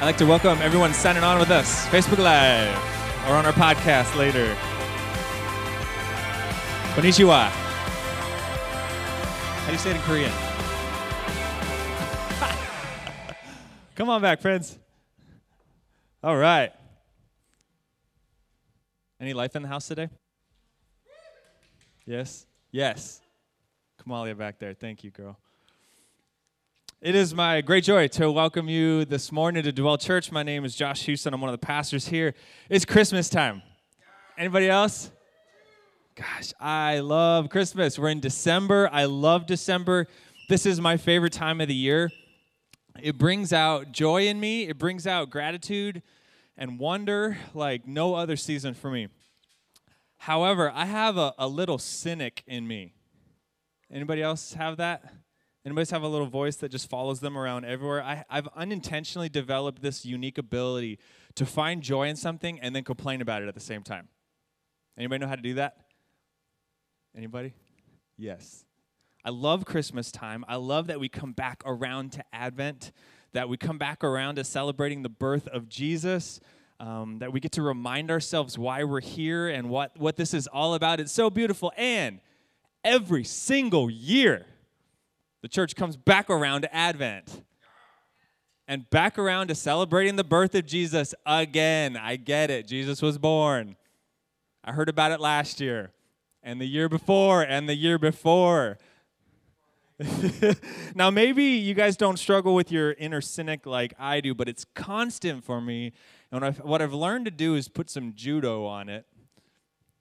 I'd like to welcome everyone signing on with us, Facebook Live, or on our podcast later. Konnichiwa. How do you say it in Korean? Come on back, friends. All right. Any life in the house today? Yes? Yes. Kamalia back there. Thank you, girl. It is my great joy to welcome you this morning to Dwell Church. My name is Josh Houston. I'm one of the pastors here. It's Christmas time. Anybody else? Gosh, I love Christmas. We're in December. I love December. This is my favorite time of the year. It brings out joy in me, it brings out gratitude and wonder like no other season for me. However, I have a, a little cynic in me. Anybody else have that? Anybody have a little voice that just follows them around everywhere? I, I've unintentionally developed this unique ability to find joy in something and then complain about it at the same time. Anybody know how to do that? Anybody? Yes. I love Christmas time. I love that we come back around to Advent, that we come back around to celebrating the birth of Jesus, um, that we get to remind ourselves why we're here and what, what this is all about. It's so beautiful. And every single year, the church comes back around to Advent and back around to celebrating the birth of Jesus again. I get it. Jesus was born. I heard about it last year, and the year before, and the year before. now, maybe you guys don't struggle with your inner cynic like I do, but it's constant for me. And what I've, what I've learned to do is put some judo on it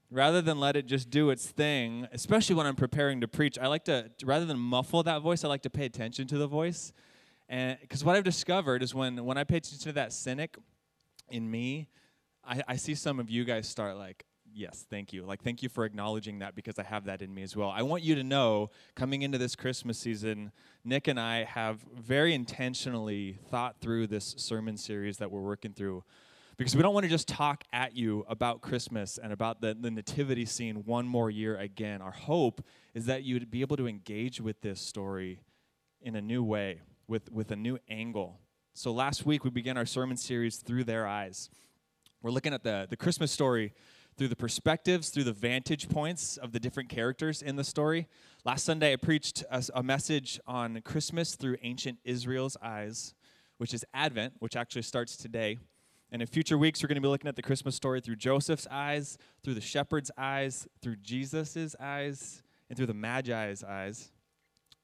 rather than let it just do its thing, especially when I'm preparing to preach, I like to, rather than muffle that voice, I like to pay attention to the voice. And because what I've discovered is when, when I pay attention to that cynic in me, I, I see some of you guys start like, yes, thank you. Like, thank you for acknowledging that because I have that in me as well. I want you to know, coming into this Christmas season, Nick and I have very intentionally thought through this sermon series that we're working through because we don't want to just talk at you about Christmas and about the, the nativity scene one more year again. Our hope is that you'd be able to engage with this story in a new way, with, with a new angle. So last week we began our sermon series through their eyes. We're looking at the, the Christmas story through the perspectives, through the vantage points of the different characters in the story. Last Sunday I preached a, a message on Christmas through ancient Israel's eyes, which is Advent, which actually starts today. And in future weeks, we're going to be looking at the Christmas story through Joseph's eyes, through the shepherd's eyes, through Jesus' eyes, and through the Magi's eyes.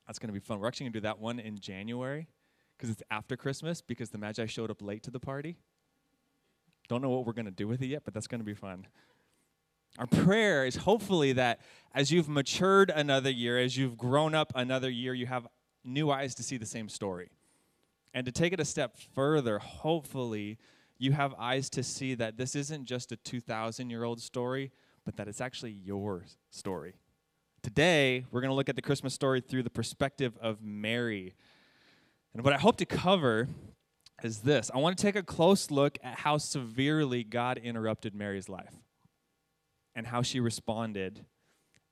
That's going to be fun. We're actually going to do that one in January because it's after Christmas because the Magi showed up late to the party. Don't know what we're going to do with it yet, but that's going to be fun. Our prayer is hopefully that as you've matured another year, as you've grown up another year, you have new eyes to see the same story. And to take it a step further, hopefully, you have eyes to see that this isn't just a 2,000 year old story, but that it's actually your story. Today, we're going to look at the Christmas story through the perspective of Mary. And what I hope to cover is this I want to take a close look at how severely God interrupted Mary's life and how she responded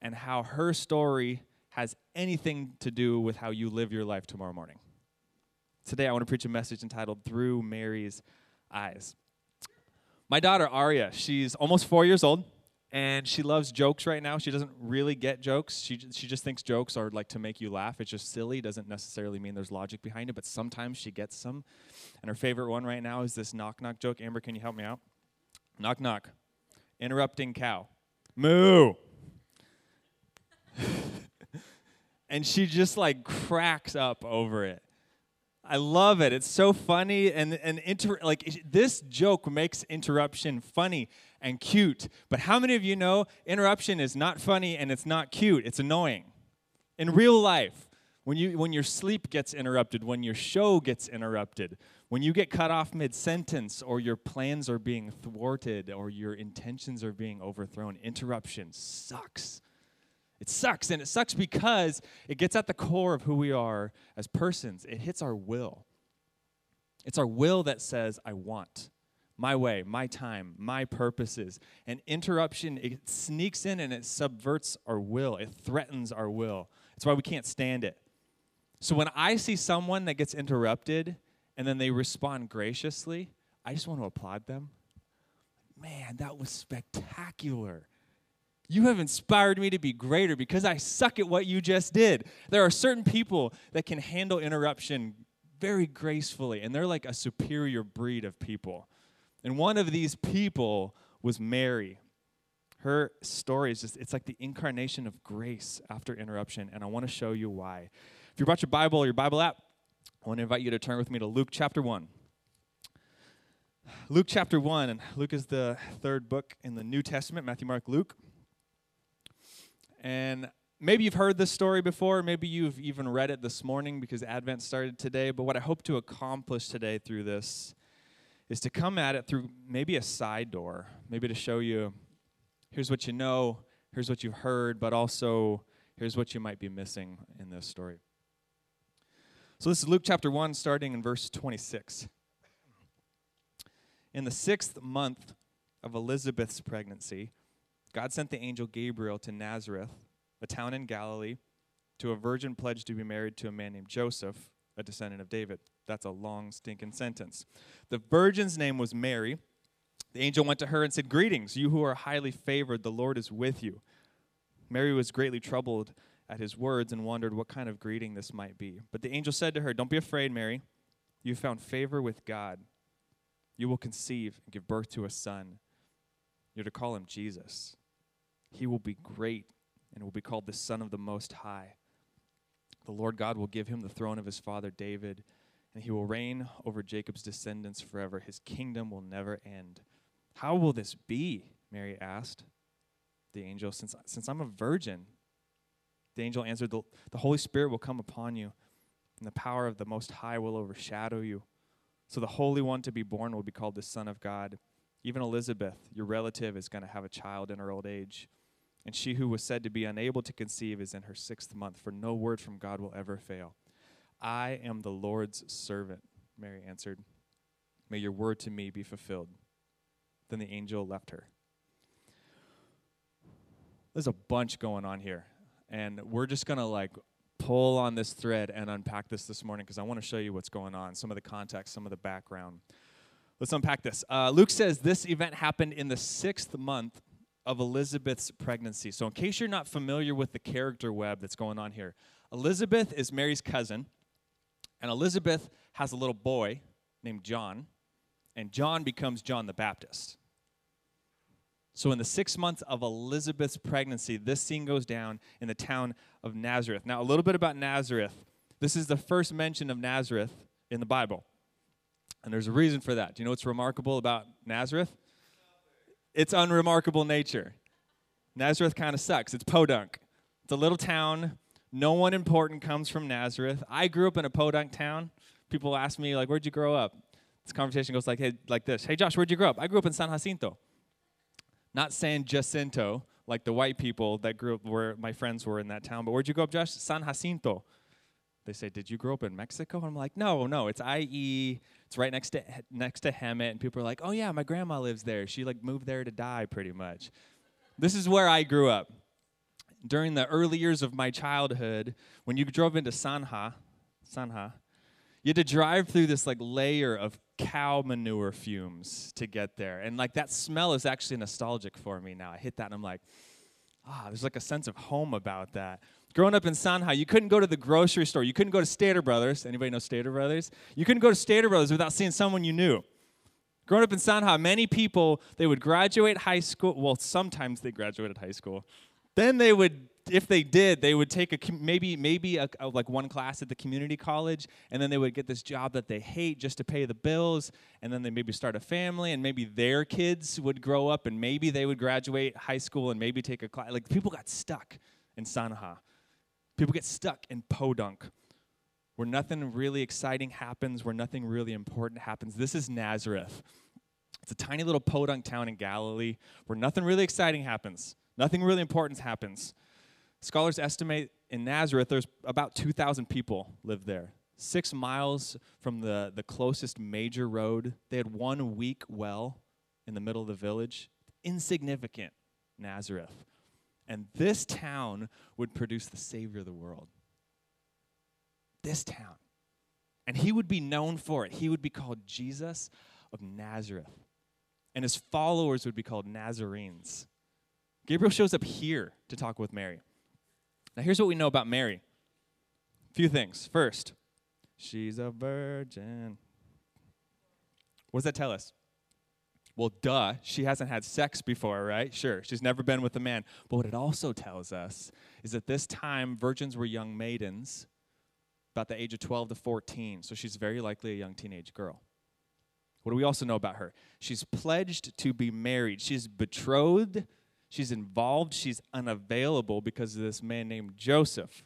and how her story has anything to do with how you live your life tomorrow morning. Today, I want to preach a message entitled Through Mary's eyes. My daughter, Aria, she's almost four years old and she loves jokes right now. She doesn't really get jokes. She, she just thinks jokes are like to make you laugh. It's just silly. Doesn't necessarily mean there's logic behind it, but sometimes she gets some. And her favorite one right now is this knock knock joke. Amber, can you help me out? Knock knock. Interrupting cow. Moo. and she just like cracks up over it. I love it. It's so funny and and inter- like this joke makes interruption funny and cute. But how many of you know interruption is not funny and it's not cute? It's annoying. In real life, when you when your sleep gets interrupted, when your show gets interrupted, when you get cut off mid-sentence or your plans are being thwarted or your intentions are being overthrown, interruption sucks. It sucks, and it sucks because it gets at the core of who we are as persons. It hits our will. It's our will that says, I want my way, my time, my purposes. And interruption, it sneaks in and it subverts our will, it threatens our will. It's why we can't stand it. So when I see someone that gets interrupted and then they respond graciously, I just want to applaud them. Man, that was spectacular. You have inspired me to be greater because I suck at what you just did. There are certain people that can handle interruption very gracefully, and they're like a superior breed of people. And one of these people was Mary. Her story is just, it's like the incarnation of grace after interruption, and I want to show you why. If you brought your Bible or your Bible app, I want to invite you to turn with me to Luke chapter 1. Luke chapter 1, and Luke is the third book in the New Testament Matthew, Mark, Luke. And maybe you've heard this story before, maybe you've even read it this morning because Advent started today. But what I hope to accomplish today through this is to come at it through maybe a side door, maybe to show you here's what you know, here's what you've heard, but also here's what you might be missing in this story. So this is Luke chapter 1, starting in verse 26. In the sixth month of Elizabeth's pregnancy, God sent the angel Gabriel to Nazareth, a town in Galilee, to a virgin pledged to be married to a man named Joseph, a descendant of David. That's a long, stinking sentence. The virgin's name was Mary. The angel went to her and said, Greetings, you who are highly favored, the Lord is with you. Mary was greatly troubled at his words and wondered what kind of greeting this might be. But the angel said to her, Don't be afraid, Mary. You found favor with God. You will conceive and give birth to a son. You're to call him Jesus. He will be great and will be called the Son of the Most High. The Lord God will give him the throne of his father David, and he will reign over Jacob's descendants forever. His kingdom will never end. How will this be? Mary asked the angel, since, since I'm a virgin. The angel answered, the, the Holy Spirit will come upon you, and the power of the Most High will overshadow you. So the Holy One to be born will be called the Son of God. Even Elizabeth, your relative, is going to have a child in her old age. And she who was said to be unable to conceive is in her sixth month, for no word from God will ever fail. I am the Lord's servant, Mary answered. May your word to me be fulfilled. Then the angel left her. There's a bunch going on here, and we're just going to like pull on this thread and unpack this this morning because I want to show you what's going on, some of the context, some of the background. Let's unpack this. Uh, Luke says this event happened in the sixth month of Elizabeth's pregnancy. So, in case you're not familiar with the character web that's going on here, Elizabeth is Mary's cousin, and Elizabeth has a little boy named John, and John becomes John the Baptist. So, in the six months of Elizabeth's pregnancy, this scene goes down in the town of Nazareth. Now, a little bit about Nazareth. This is the first mention of Nazareth in the Bible. And there's a reason for that. Do you know what's remarkable about Nazareth? Its unremarkable nature. Nazareth kind of sucks. It's podunk. It's a little town. No one important comes from Nazareth. I grew up in a podunk town. People ask me like, "Where'd you grow up?" This conversation goes like, "Hey, like this. Hey, Josh, where'd you grow up?" I grew up in San Jacinto. Not San Jacinto, like the white people that grew up where my friends were in that town. But where'd you grow up, Josh? San Jacinto. They say, "Did you grow up in Mexico?" And I'm like, "No, no. It's IE. It's right next to next to Hemet." And people are like, "Oh yeah, my grandma lives there. She like moved there to die, pretty much." This is where I grew up. During the early years of my childhood, when you drove into Sanha, Sanha, you had to drive through this like layer of cow manure fumes to get there, and like that smell is actually nostalgic for me now. I hit that, and I'm like, ah, there's like a sense of home about that growing up in Sanha, you couldn't go to the grocery store. You couldn't go to Stater Brothers. Anybody know Stater Brothers? You couldn't go to Stater Brothers without seeing someone you knew. Growing up in Sanha, many people, they would graduate high school. Well, sometimes they graduated high school. Then they would, if they did, they would take a maybe maybe a, a, like one class at the community college, and then they would get this job that they hate just to pay the bills, and then they maybe start a family, and maybe their kids would grow up, and maybe they would graduate high school and maybe take a class. Like people got stuck in Sanha. People get stuck in podunk, where nothing really exciting happens, where nothing really important happens. This is Nazareth. It's a tiny little podunk town in Galilee where nothing really exciting happens, nothing really important happens. Scholars estimate in Nazareth there's about 2,000 people live there. Six miles from the, the closest major road. They had one weak well in the middle of the village. Insignificant Nazareth. And this town would produce the Savior of the world. This town. And he would be known for it. He would be called Jesus of Nazareth. And his followers would be called Nazarenes. Gabriel shows up here to talk with Mary. Now, here's what we know about Mary a few things. First, she's a virgin. What does that tell us? Well, duh, she hasn't had sex before, right? Sure, she's never been with a man. But what it also tells us is that this time virgins were young maidens, about the age of 12 to 14. So she's very likely a young teenage girl. What do we also know about her? She's pledged to be married, she's betrothed, she's involved, she's unavailable because of this man named Joseph.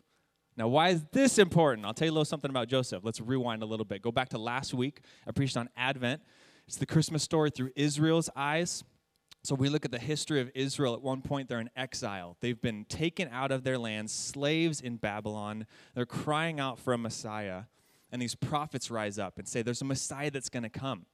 Now, why is this important? I'll tell you a little something about Joseph. Let's rewind a little bit. Go back to last week. I preached on Advent. It's the Christmas story through Israel's eyes. So we look at the history of Israel. At one point, they're in exile. They've been taken out of their land, slaves in Babylon. They're crying out for a Messiah. And these prophets rise up and say, There's a Messiah that's going to come.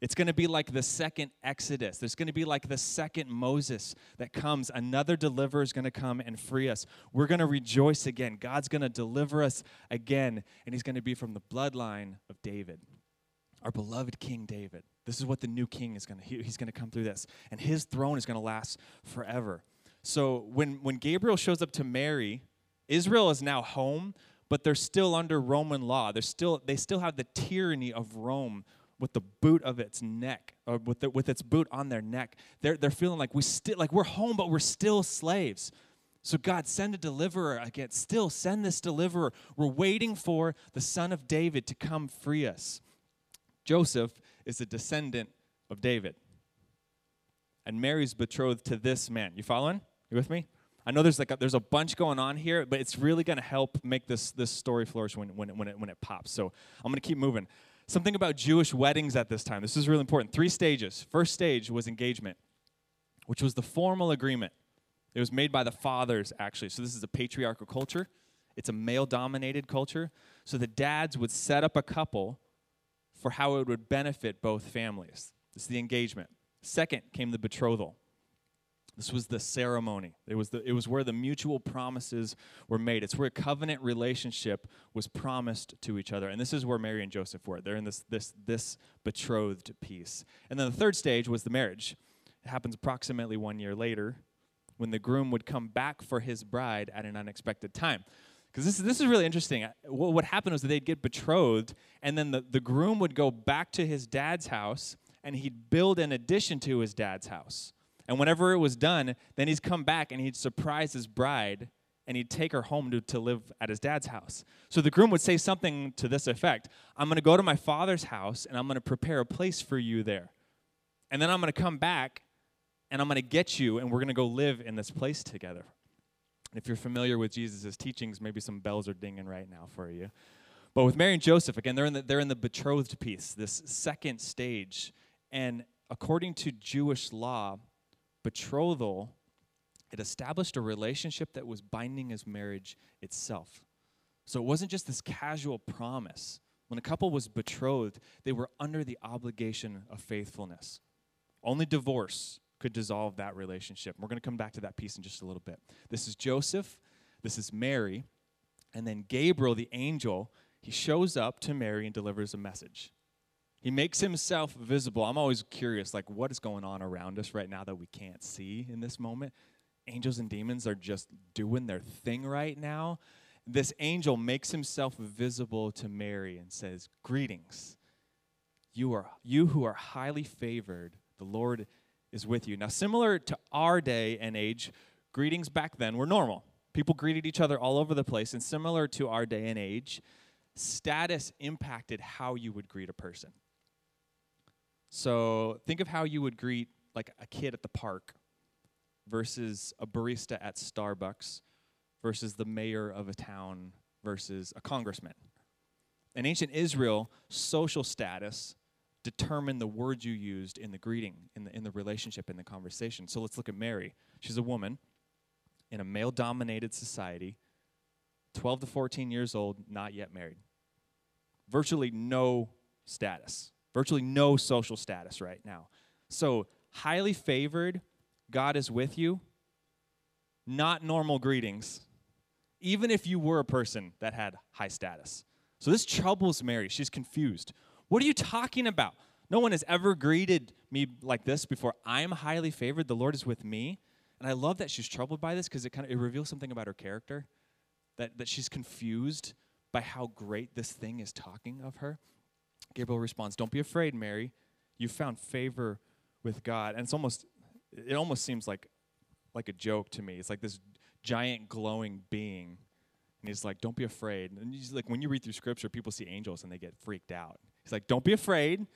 It's going to be like the second Exodus. There's going to be like the second Moses that comes. Another deliverer is going to come and free us. We're going to rejoice again. God's going to deliver us again, and he's going to be from the bloodline of David, our beloved King David. This is what the new king is going to he's going to come through this, and his throne is going to last forever. So when when Gabriel shows up to Mary, Israel is now home, but they're still under Roman law. They're still they still have the tyranny of Rome with the boot of its neck, or with, the, with its boot on their neck. They're, they're feeling like we still like we're home, but we're still slaves. So God, send a deliverer again. Still, send this deliverer. We're waiting for the son of David to come free us. Joseph is a descendant of David. And Mary's betrothed to this man. You following? You with me? I know there's like a, there's a bunch going on here, but it's really going to help make this this story flourish when when it, when it when it pops. So I'm going to keep moving. Something about Jewish weddings at this time. This is really important. Three stages. First stage was engagement, which was the formal agreement. It was made by the fathers, actually. So this is a patriarchal culture, it's a male dominated culture. So the dads would set up a couple for how it would benefit both families. This is the engagement. Second came the betrothal. This was the ceremony. It was, the, it was where the mutual promises were made. It's where a covenant relationship was promised to each other. And this is where Mary and Joseph were. They're in this, this, this betrothed piece. And then the third stage was the marriage. It happens approximately one year later when the groom would come back for his bride at an unexpected time. Because this, this is really interesting. What, what happened was that they'd get betrothed, and then the, the groom would go back to his dad's house, and he'd build an addition to his dad's house. And whenever it was done, then he'd come back and he'd surprise his bride and he'd take her home to, to live at his dad's house. So the groom would say something to this effect I'm going to go to my father's house and I'm going to prepare a place for you there. And then I'm going to come back and I'm going to get you and we're going to go live in this place together. If you're familiar with Jesus' teachings, maybe some bells are dinging right now for you. But with Mary and Joseph, again, they're in the, they're in the betrothed piece, this second stage. And according to Jewish law, betrothal, it established a relationship that was binding as marriage itself. So it wasn't just this casual promise. When a couple was betrothed, they were under the obligation of faithfulness. Only divorce could dissolve that relationship. We're going to come back to that piece in just a little bit. This is Joseph, this is Mary, and then Gabriel, the angel, he shows up to Mary and delivers a message. He makes himself visible. I'm always curious, like, what is going on around us right now that we can't see in this moment? Angels and demons are just doing their thing right now. This angel makes himself visible to Mary and says, Greetings. You are you who are highly favored. The Lord is with you. Now, similar to our day and age, greetings back then were normal. People greeted each other all over the place, and similar to our day and age, status impacted how you would greet a person. So think of how you would greet like a kid at the park versus a barista at Starbucks versus the mayor of a town versus a congressman. In ancient Israel, social status determined the words you used in the greeting, in the, in the relationship, in the conversation. So let's look at Mary. She's a woman in a male dominated society, 12 to 14 years old, not yet married. Virtually no status virtually no social status right now. So, highly favored, God is with you, not normal greetings, even if you were a person that had high status. So this troubles Mary. She's confused. What are you talking about? No one has ever greeted me like this before. I am highly favored. The Lord is with me. And I love that she's troubled by this because it kind of it reveals something about her character. That, that she's confused by how great this thing is talking of her. Gabriel responds, Don't be afraid, Mary. You found favor with God. And it's almost it almost seems like like a joke to me. It's like this giant glowing being. And he's like, Don't be afraid. And he's like, when you read through scripture, people see angels and they get freaked out. He's like, Don't be afraid.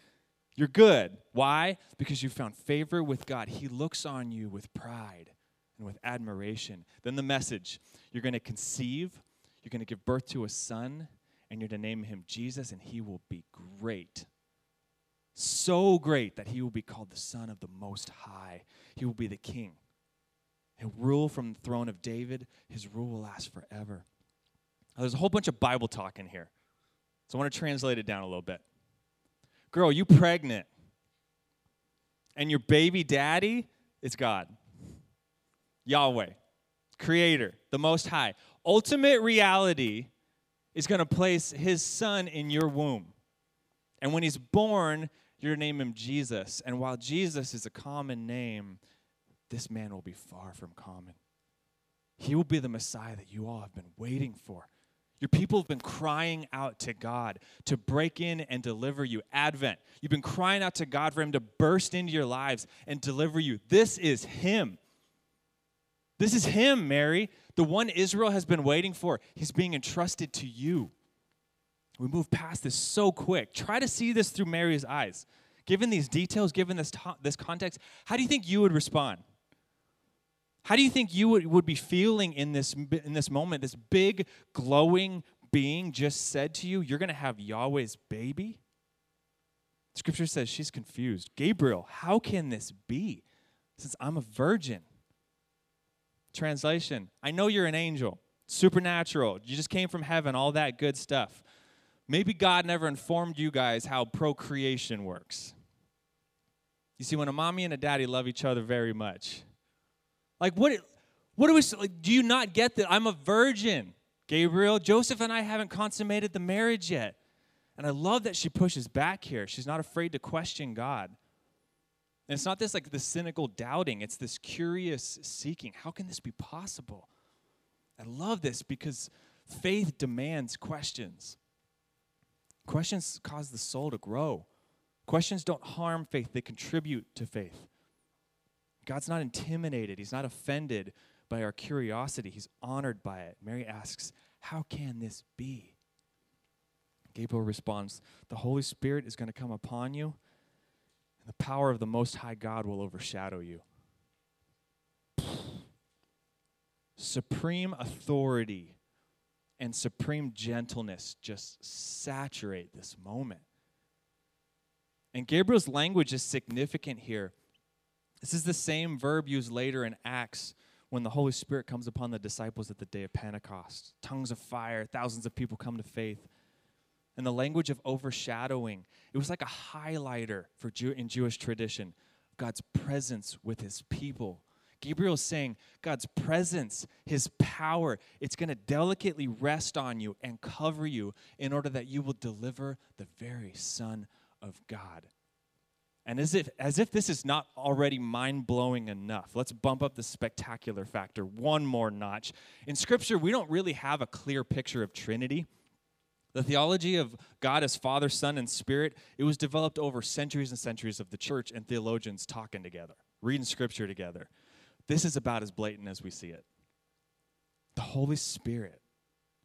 You're good. Why? Because you found favor with God. He looks on you with pride and with admiration. Then the message you're going to conceive, you're going to give birth to a son, and you're to name him Jesus, and he will be great. So great that he will be called the Son of the Most High. He will be the King. He'll rule from the throne of David. His rule will last forever. Now, there's a whole bunch of Bible talk in here. So I want to translate it down a little bit. Girl, you pregnant. And your baby daddy is God. Yahweh, Creator, the Most High. Ultimate reality is going to place his son in your womb. And when he's born, you're to name him Jesus. And while Jesus is a common name, this man will be far from common. He will be the Messiah that you all have been waiting for. Your people have been crying out to God to break in and deliver you. Advent. You've been crying out to God for Him to burst into your lives and deliver you. This is Him. This is Him, Mary, the one Israel has been waiting for. He's being entrusted to you. We move past this so quick. Try to see this through Mary's eyes. Given these details, given this, this context, how do you think you would respond? How do you think you would, would be feeling in this, in this moment? This big, glowing being just said to you, You're going to have Yahweh's baby? Scripture says she's confused. Gabriel, how can this be? Since I'm a virgin. Translation I know you're an angel, supernatural. You just came from heaven, all that good stuff. Maybe God never informed you guys how procreation works. You see, when a mommy and a daddy love each other very much, like, what, what do we, like, do you not get that I'm a virgin, Gabriel? Joseph and I haven't consummated the marriage yet. And I love that she pushes back here. She's not afraid to question God. And it's not this like the cynical doubting, it's this curious seeking. How can this be possible? I love this because faith demands questions. Questions cause the soul to grow. Questions don't harm faith, they contribute to faith. God's not intimidated, He's not offended by our curiosity, He's honored by it. Mary asks, How can this be? Gabriel responds, The Holy Spirit is going to come upon you, and the power of the Most High God will overshadow you. Supreme authority and supreme gentleness just saturate this moment. And Gabriel's language is significant here this is the same verb used later in Acts when the Holy Spirit comes upon the disciples at the day of Pentecost. Tongues of fire, thousands of people come to faith. And the language of overshadowing, it was like a highlighter for Jew- in Jewish tradition, God's presence with his people. Gabriel is saying God's presence, his power, it's going to delicately rest on you and cover you in order that you will deliver the very Son of God. And as if, as if this is not already mind blowing enough, let's bump up the spectacular factor one more notch. In Scripture, we don't really have a clear picture of Trinity. The theology of God as Father, Son, and Spirit, it was developed over centuries and centuries of the church and theologians talking together, reading Scripture together. This is about as blatant as we see it. The Holy Spirit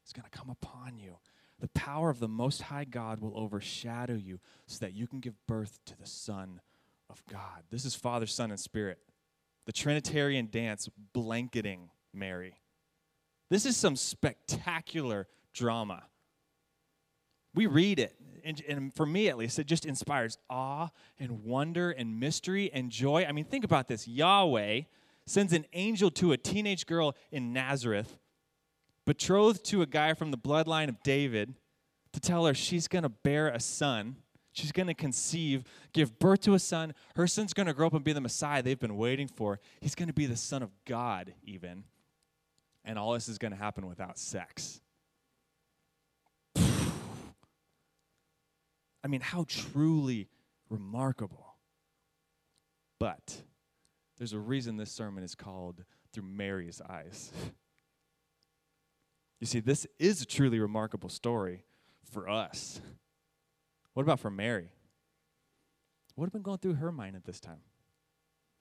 is going to come upon you the power of the Most High God will overshadow you so that you can give birth to the Son of God. This is Father, Son, and Spirit. The Trinitarian dance blanketing Mary. This is some spectacular drama. We read it, and, and, for me at least, it just inspires awe and wonder and mystery and joy. I mean, think about this Yahweh sends an angel to a teenage girl in Nazareth betrothed to a guy from the bloodline of David to tell her she's going to bear a son. She's going to conceive, give birth to a son. Her son's going to grow up and be the Messiah they've been waiting for. He's going to be the Son of God, even. And all this is going to happen without sex. I mean, how truly remarkable. But there's a reason this sermon is called Through Mary's Eyes. You see, this is a truly remarkable story for us. What about for Mary? What have been going through her mind at this time?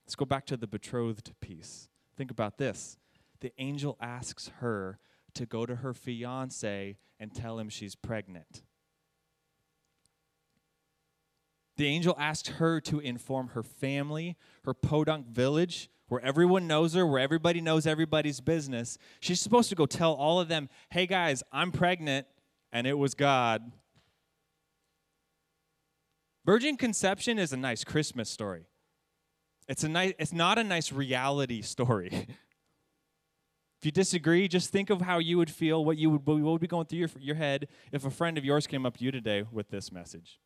Let's go back to the betrothed piece. Think about this. The angel asks her to go to her fiance and tell him she's pregnant. The angel asked her to inform her family, her podunk village, where everyone knows her, where everybody knows everybody's business. She's supposed to go tell all of them, hey guys, I'm pregnant, and it was God. Virgin conception is a nice Christmas story. It's, a nice, it's not a nice reality story. if you disagree, just think of how you would feel, what you would, what would be going through your, your head if a friend of yours came up to you today with this message.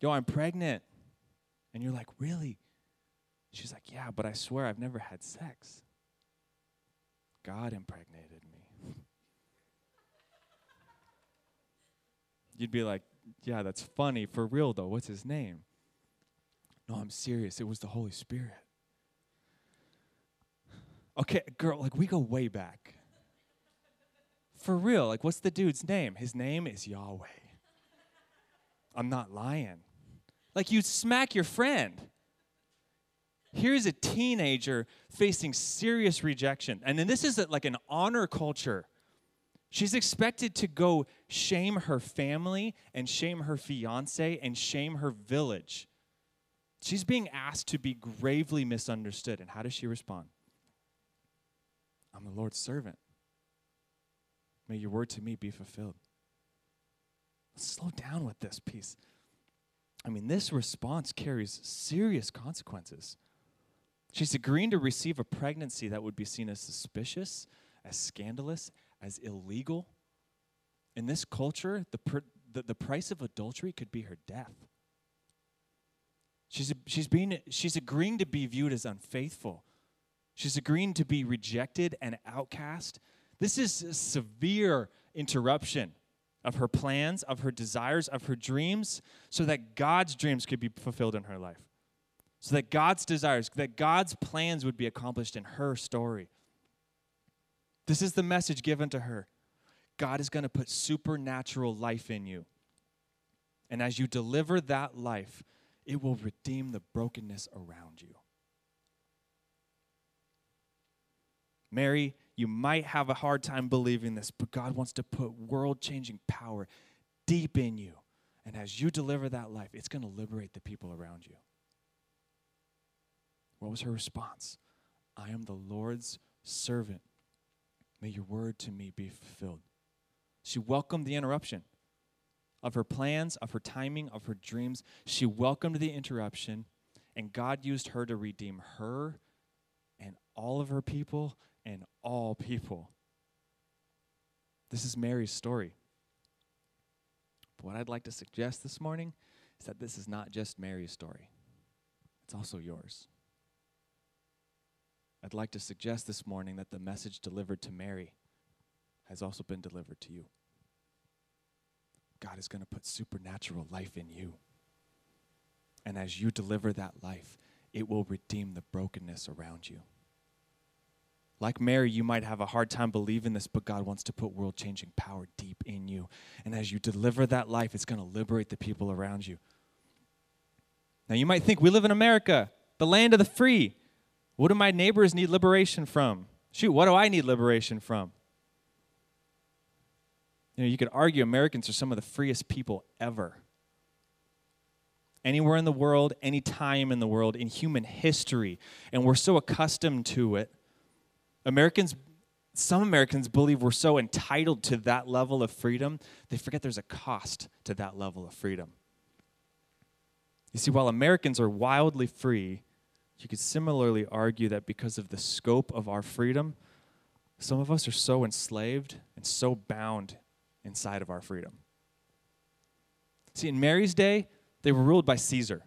Yo, I'm pregnant. And you're like, really? She's like, yeah, but I swear I've never had sex. God impregnated me. You'd be like, yeah, that's funny. For real, though, what's his name? No, I'm serious. It was the Holy Spirit. Okay, girl, like we go way back. For real, like what's the dude's name? His name is Yahweh. I'm not lying. Like you smack your friend. Here's a teenager facing serious rejection. And then this is like an honor culture. She's expected to go shame her family and shame her fiance and shame her village. She's being asked to be gravely misunderstood. And how does she respond? I'm the Lord's servant. May your word to me be fulfilled. Let's slow down with this piece. I mean, this response carries serious consequences. She's agreeing to receive a pregnancy that would be seen as suspicious, as scandalous, as illegal. In this culture, the, the, the price of adultery could be her death. She's, she's, being, she's agreeing to be viewed as unfaithful. She's agreeing to be rejected and outcast. This is a severe interruption of her plans, of her desires, of her dreams, so that God's dreams could be fulfilled in her life so that God's desires, that God's plans would be accomplished in her story. This is the message given to her. God is going to put supernatural life in you. And as you deliver that life, it will redeem the brokenness around you. Mary, you might have a hard time believing this, but God wants to put world changing power deep in you. And as you deliver that life, it's going to liberate the people around you. What was her response? I am the Lord's servant. May your word to me be fulfilled. She welcomed the interruption of her plans, of her timing, of her dreams. She welcomed the interruption, and God used her to redeem her and all of her people and all people. This is Mary's story. But what I'd like to suggest this morning is that this is not just Mary's story, it's also yours. I'd like to suggest this morning that the message delivered to Mary has also been delivered to you. God is going to put supernatural life in you. And as you deliver that life, it will redeem the brokenness around you. Like Mary, you might have a hard time believing this, but God wants to put world changing power deep in you. And as you deliver that life, it's going to liberate the people around you. Now, you might think we live in America, the land of the free. What do my neighbors need liberation from? Shoot, what do I need liberation from? You know, you could argue Americans are some of the freest people ever. Anywhere in the world, any time in the world, in human history. And we're so accustomed to it. Americans, some Americans believe we're so entitled to that level of freedom, they forget there's a cost to that level of freedom. You see, while Americans are wildly free, you could similarly argue that because of the scope of our freedom, some of us are so enslaved and so bound inside of our freedom. See, in Mary's day, they were ruled by Caesar.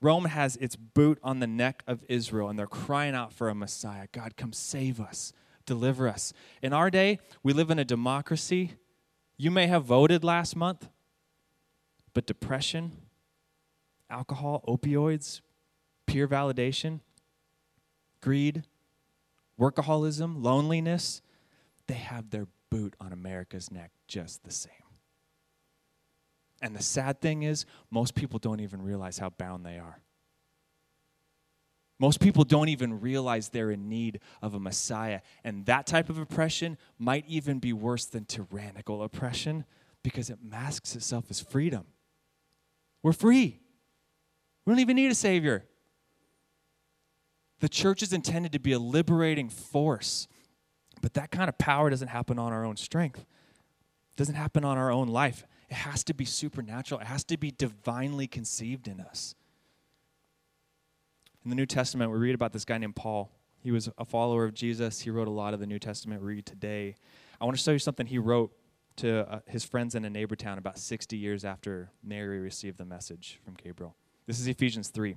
Rome has its boot on the neck of Israel, and they're crying out for a Messiah. God, come save us, deliver us. In our day, we live in a democracy. You may have voted last month, But depression, alcohol, opioids, peer validation, greed, workaholism, loneliness, they have their boot on America's neck just the same. And the sad thing is, most people don't even realize how bound they are. Most people don't even realize they're in need of a Messiah. And that type of oppression might even be worse than tyrannical oppression because it masks itself as freedom. We're free, we don't even need a Savior. The church is intended to be a liberating force, but that kind of power doesn't happen on our own strength, it doesn't happen on our own life. It has to be supernatural, it has to be divinely conceived in us. In the New Testament, we read about this guy named Paul. He was a follower of Jesus. He wrote a lot of the New Testament we read today. I want to show you something he wrote to uh, his friends in a neighbor town about 60 years after Mary received the message from Gabriel. This is Ephesians 3.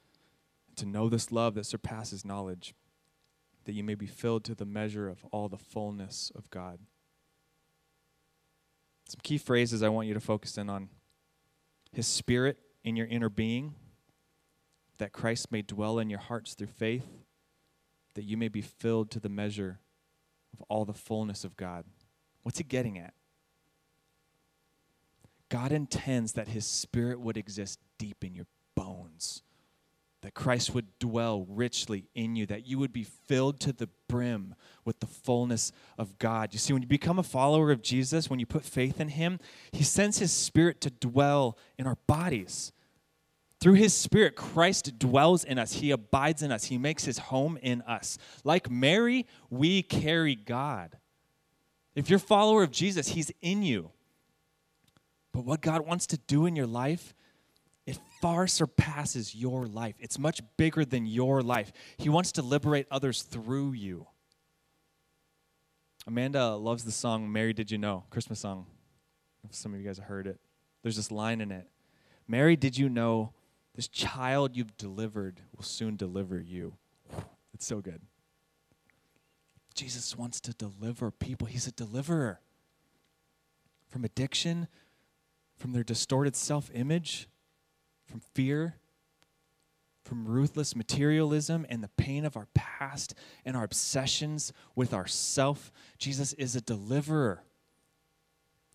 to know this love that surpasses knowledge, that you may be filled to the measure of all the fullness of God. Some key phrases I want you to focus in on His Spirit in your inner being that Christ may dwell in your hearts through faith, that you may be filled to the measure of all the fullness of God. What's he getting at? God intends that his spirit would exist deep in your bones, that Christ would dwell richly in you, that you would be filled to the brim with the fullness of God. You see, when you become a follower of Jesus, when you put faith in him, he sends his spirit to dwell in our bodies. Through his spirit, Christ dwells in us. He abides in us. He makes his home in us. Like Mary, we carry God. If you're a follower of Jesus, he's in you. But what God wants to do in your life, far surpasses your life. It's much bigger than your life. He wants to liberate others through you. Amanda loves the song Mary Did You Know, Christmas song. If some of you guys have heard it. There's this line in it. Mary, did you know this child you've delivered will soon deliver you. It's so good. Jesus wants to deliver people. He's a deliverer from addiction, from their distorted self image, from fear, from ruthless materialism and the pain of our past and our obsessions with ourself. Jesus is a deliverer.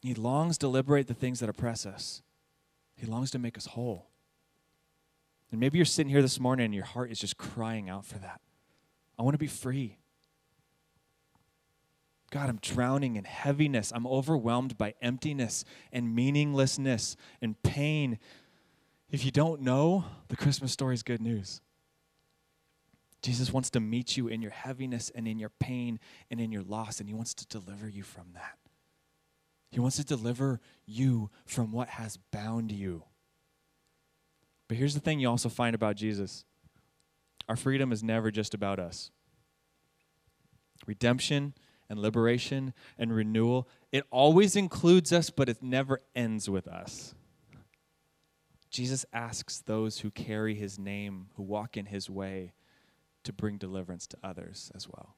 He longs to liberate the things that oppress us, He longs to make us whole. And maybe you're sitting here this morning and your heart is just crying out for that. I want to be free. God, I'm drowning in heaviness. I'm overwhelmed by emptiness and meaninglessness and pain. If you don't know, the Christmas story is good news. Jesus wants to meet you in your heaviness and in your pain and in your loss, and He wants to deliver you from that. He wants to deliver you from what has bound you. But here's the thing you also find about Jesus our freedom is never just about us. Redemption and liberation and renewal, it always includes us, but it never ends with us. Jesus asks those who carry his name, who walk in his way, to bring deliverance to others as well.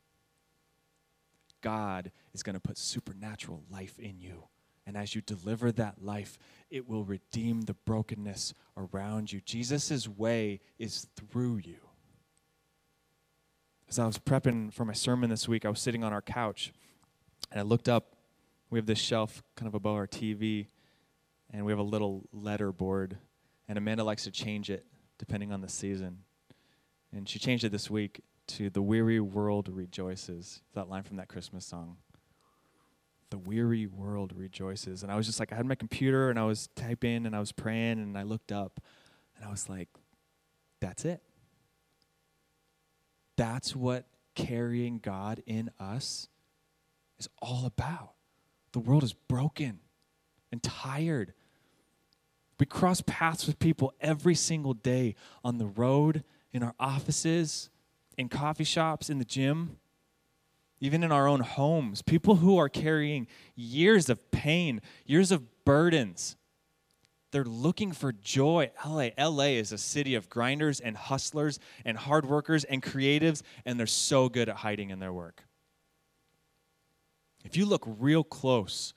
God is going to put supernatural life in you. And as you deliver that life, it will redeem the brokenness around you. Jesus' way is through you. As I was prepping for my sermon this week, I was sitting on our couch and I looked up. We have this shelf kind of above our TV, and we have a little letter board. And Amanda likes to change it depending on the season. And she changed it this week to The Weary World Rejoices, that line from that Christmas song the weary world rejoices. And I was just like, I had my computer and I was typing and I was praying and I looked up and I was like, that's it. That's what carrying God in us is all about. The world is broken and tired. We cross paths with people every single day on the road, in our offices, in coffee shops, in the gym, even in our own homes. People who are carrying years of pain, years of burdens. They're looking for joy. LA, LA is a city of grinders and hustlers and hard workers and creatives, and they're so good at hiding in their work. If you look real close,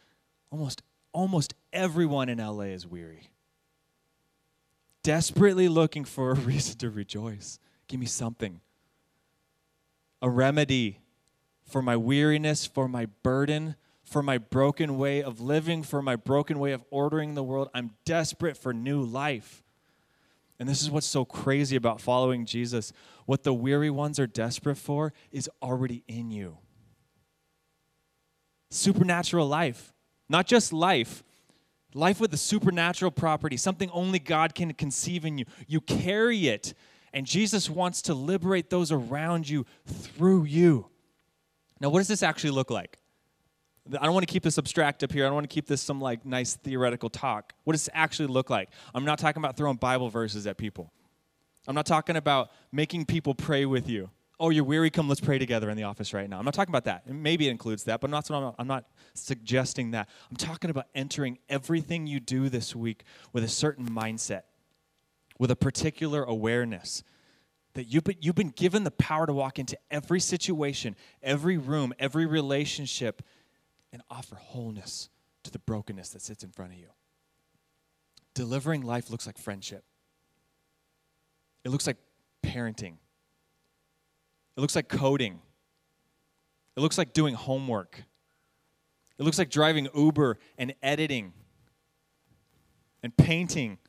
almost almost everyone in LA is weary desperately looking for a reason to rejoice. Give me something. A remedy for my weariness, for my burden, for my broken way of living, for my broken way of ordering the world. I'm desperate for new life. And this is what's so crazy about following Jesus. What the weary ones are desperate for is already in you. Supernatural life. Not just life, life with a supernatural property, something only God can conceive in you. You carry it, and Jesus wants to liberate those around you through you. Now, what does this actually look like? I don't want to keep this abstract up here. I don't want to keep this some like nice theoretical talk. What does this actually look like? I'm not talking about throwing Bible verses at people. I'm not talking about making people pray with you oh, you're weary, come let's pray together in the office right now. I'm not talking about that. Maybe it includes that, but not, I'm, not, I'm not suggesting that. I'm talking about entering everything you do this week with a certain mindset, with a particular awareness. That you've been, you've been given the power to walk into every situation, every room, every relationship, and offer wholeness to the brokenness that sits in front of you. Delivering life looks like friendship, it looks like parenting, it looks like coding. It looks like doing homework. It looks like driving Uber and editing and painting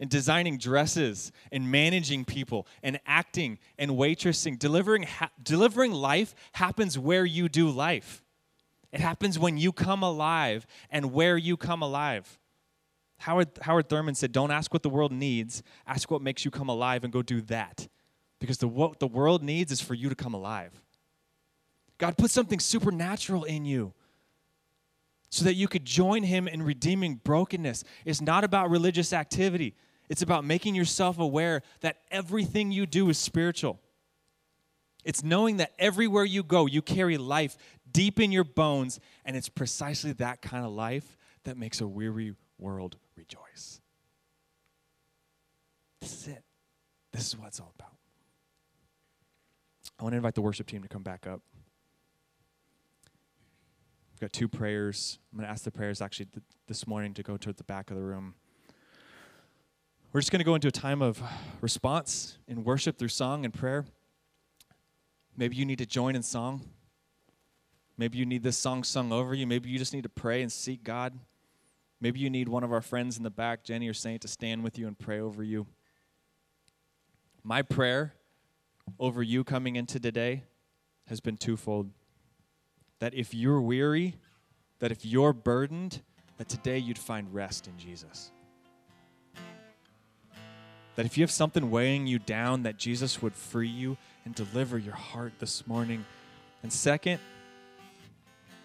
and designing dresses and managing people and acting and waitressing. Delivering, ha- delivering life happens where you do life. It happens when you come alive and where you come alive. Howard, Howard Thurman said, Don't ask what the world needs, ask what makes you come alive and go do that because the, what the world needs is for you to come alive. God put something supernatural in you so that you could join Him in redeeming brokenness. It's not about religious activity, it's about making yourself aware that everything you do is spiritual. It's knowing that everywhere you go, you carry life deep in your bones, and it's precisely that kind of life that makes a weary world rejoice. This is it. This is what it's all about. I want to invite the worship team to come back up. We've got two prayers. I'm going to ask the prayers actually th- this morning to go toward the back of the room. We're just going to go into a time of response in worship through song and prayer. Maybe you need to join in song. Maybe you need this song sung over you. Maybe you just need to pray and seek God. Maybe you need one of our friends in the back, Jenny or Saint, to stand with you and pray over you. My prayer over you coming into today has been twofold. That if you're weary, that if you're burdened, that today you'd find rest in Jesus. That if you have something weighing you down, that Jesus would free you and deliver your heart this morning. And second,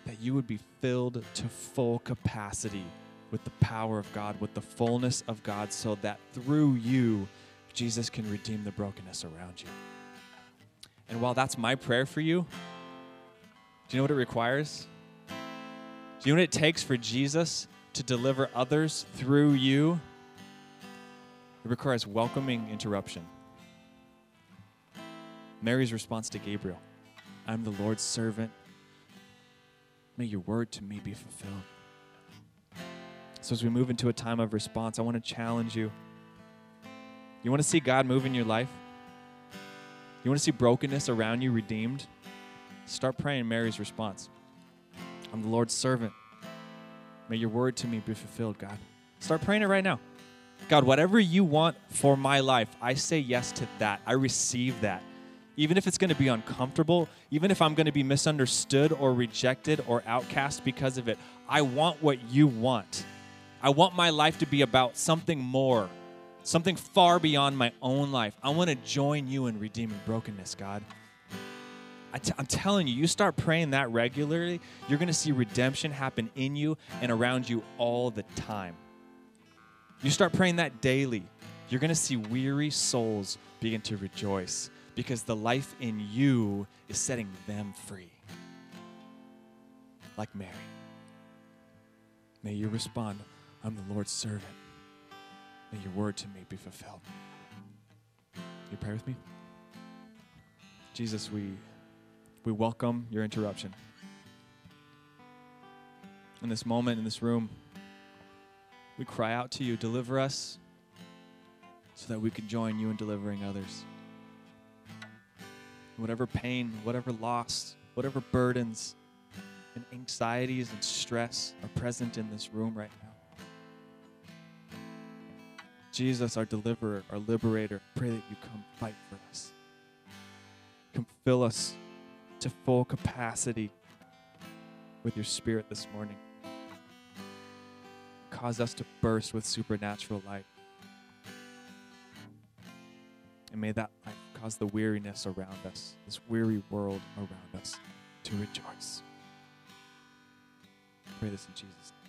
that you would be filled to full capacity with the power of God, with the fullness of God, so that through you, Jesus can redeem the brokenness around you. And while that's my prayer for you, do you know what it requires? Do you know what it takes for Jesus to deliver others through you? It requires welcoming interruption. Mary's response to Gabriel I'm the Lord's servant. May your word to me be fulfilled. So, as we move into a time of response, I want to challenge you. You want to see God move in your life? You want to see brokenness around you redeemed? Start praying Mary's response. I'm the Lord's servant. May your word to me be fulfilled, God. Start praying it right now. God, whatever you want for my life, I say yes to that. I receive that. Even if it's going to be uncomfortable, even if I'm going to be misunderstood or rejected or outcast because of it, I want what you want. I want my life to be about something more something far beyond my own life. I want to join you in redeeming brokenness, God. i t- I'm telling you, you start praying that regularly, you're going to see redemption happen in you and around you all the time. You start praying that daily, you're going to see weary souls begin to rejoice because the life in you is setting them free. Like Mary. May you respond, I'm the Lord's servant. May your word to me be fulfilled. You pray with me? Jesus, we, we welcome your interruption. In this moment, in this room, we cry out to you, deliver us so that we can join you in delivering others. Whatever pain, whatever loss, whatever burdens and anxieties and stress are present in this room right now. Jesus, our deliverer, our liberator, pray that you come fight for us. Come fill us to full capacity with your spirit this morning. Cause us to burst with supernatural light. And may that light cause the weariness around us, this weary world around us, to rejoice. Pray this in Jesus' name.